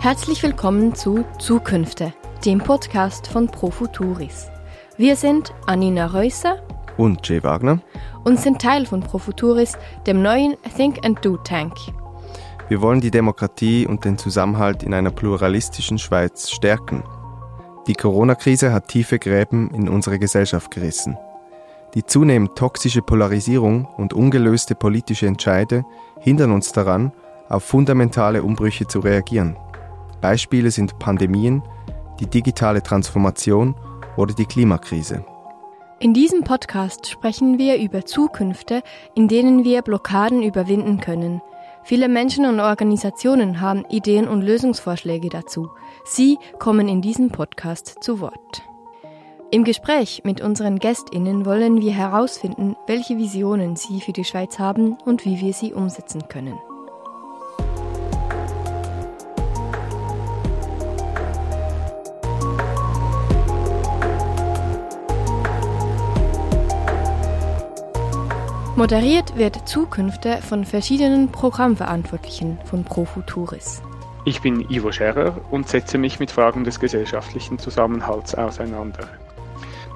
Herzlich willkommen zu Zukünfte, dem Podcast von Profuturis. Wir sind Anina Reusser und Jay Wagner und sind Teil von Profuturis, dem neuen Think and Do Tank. Wir wollen die Demokratie und den Zusammenhalt in einer pluralistischen Schweiz stärken. Die Corona-Krise hat tiefe Gräben in unsere Gesellschaft gerissen. Die zunehmend toxische Polarisierung und ungelöste politische Entscheide hindern uns daran, auf fundamentale Umbrüche zu reagieren. Beispiele sind Pandemien, die digitale Transformation oder die Klimakrise. In diesem Podcast sprechen wir über Zukünfte, in denen wir Blockaden überwinden können. Viele Menschen und Organisationen haben Ideen und Lösungsvorschläge dazu. Sie kommen in diesem Podcast zu Wort. Im Gespräch mit unseren Gästinnen wollen wir herausfinden, welche Visionen sie für die Schweiz haben und wie wir sie umsetzen können. Moderiert wird Zukünfte von verschiedenen Programmverantwortlichen von Profuturis. Ich bin Ivo Scherrer und setze mich mit Fragen des gesellschaftlichen Zusammenhalts auseinander.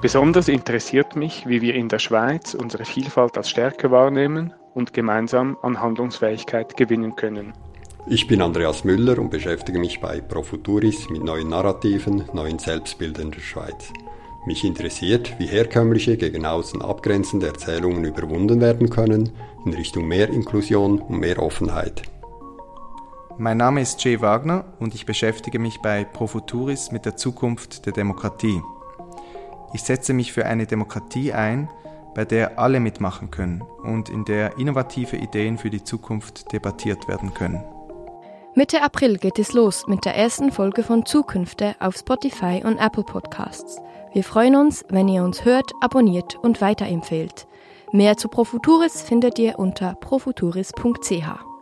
Besonders interessiert mich, wie wir in der Schweiz unsere Vielfalt als Stärke wahrnehmen und gemeinsam an Handlungsfähigkeit gewinnen können. Ich bin Andreas Müller und beschäftige mich bei Profuturis mit neuen Narrativen, neuen Selbstbildern der Schweiz. Mich interessiert, wie herkömmliche gegen außen abgrenzende Erzählungen überwunden werden können in Richtung mehr Inklusion und mehr Offenheit. Mein Name ist Jay Wagner und ich beschäftige mich bei Profuturis mit der Zukunft der Demokratie. Ich setze mich für eine Demokratie ein, bei der alle mitmachen können und in der innovative Ideen für die Zukunft debattiert werden können. Mitte April geht es los mit der ersten Folge von Zukünfte auf Spotify und Apple Podcasts. Wir freuen uns, wenn ihr uns hört, abonniert und weiterempfehlt. Mehr zu Profuturis findet ihr unter profuturis.ch.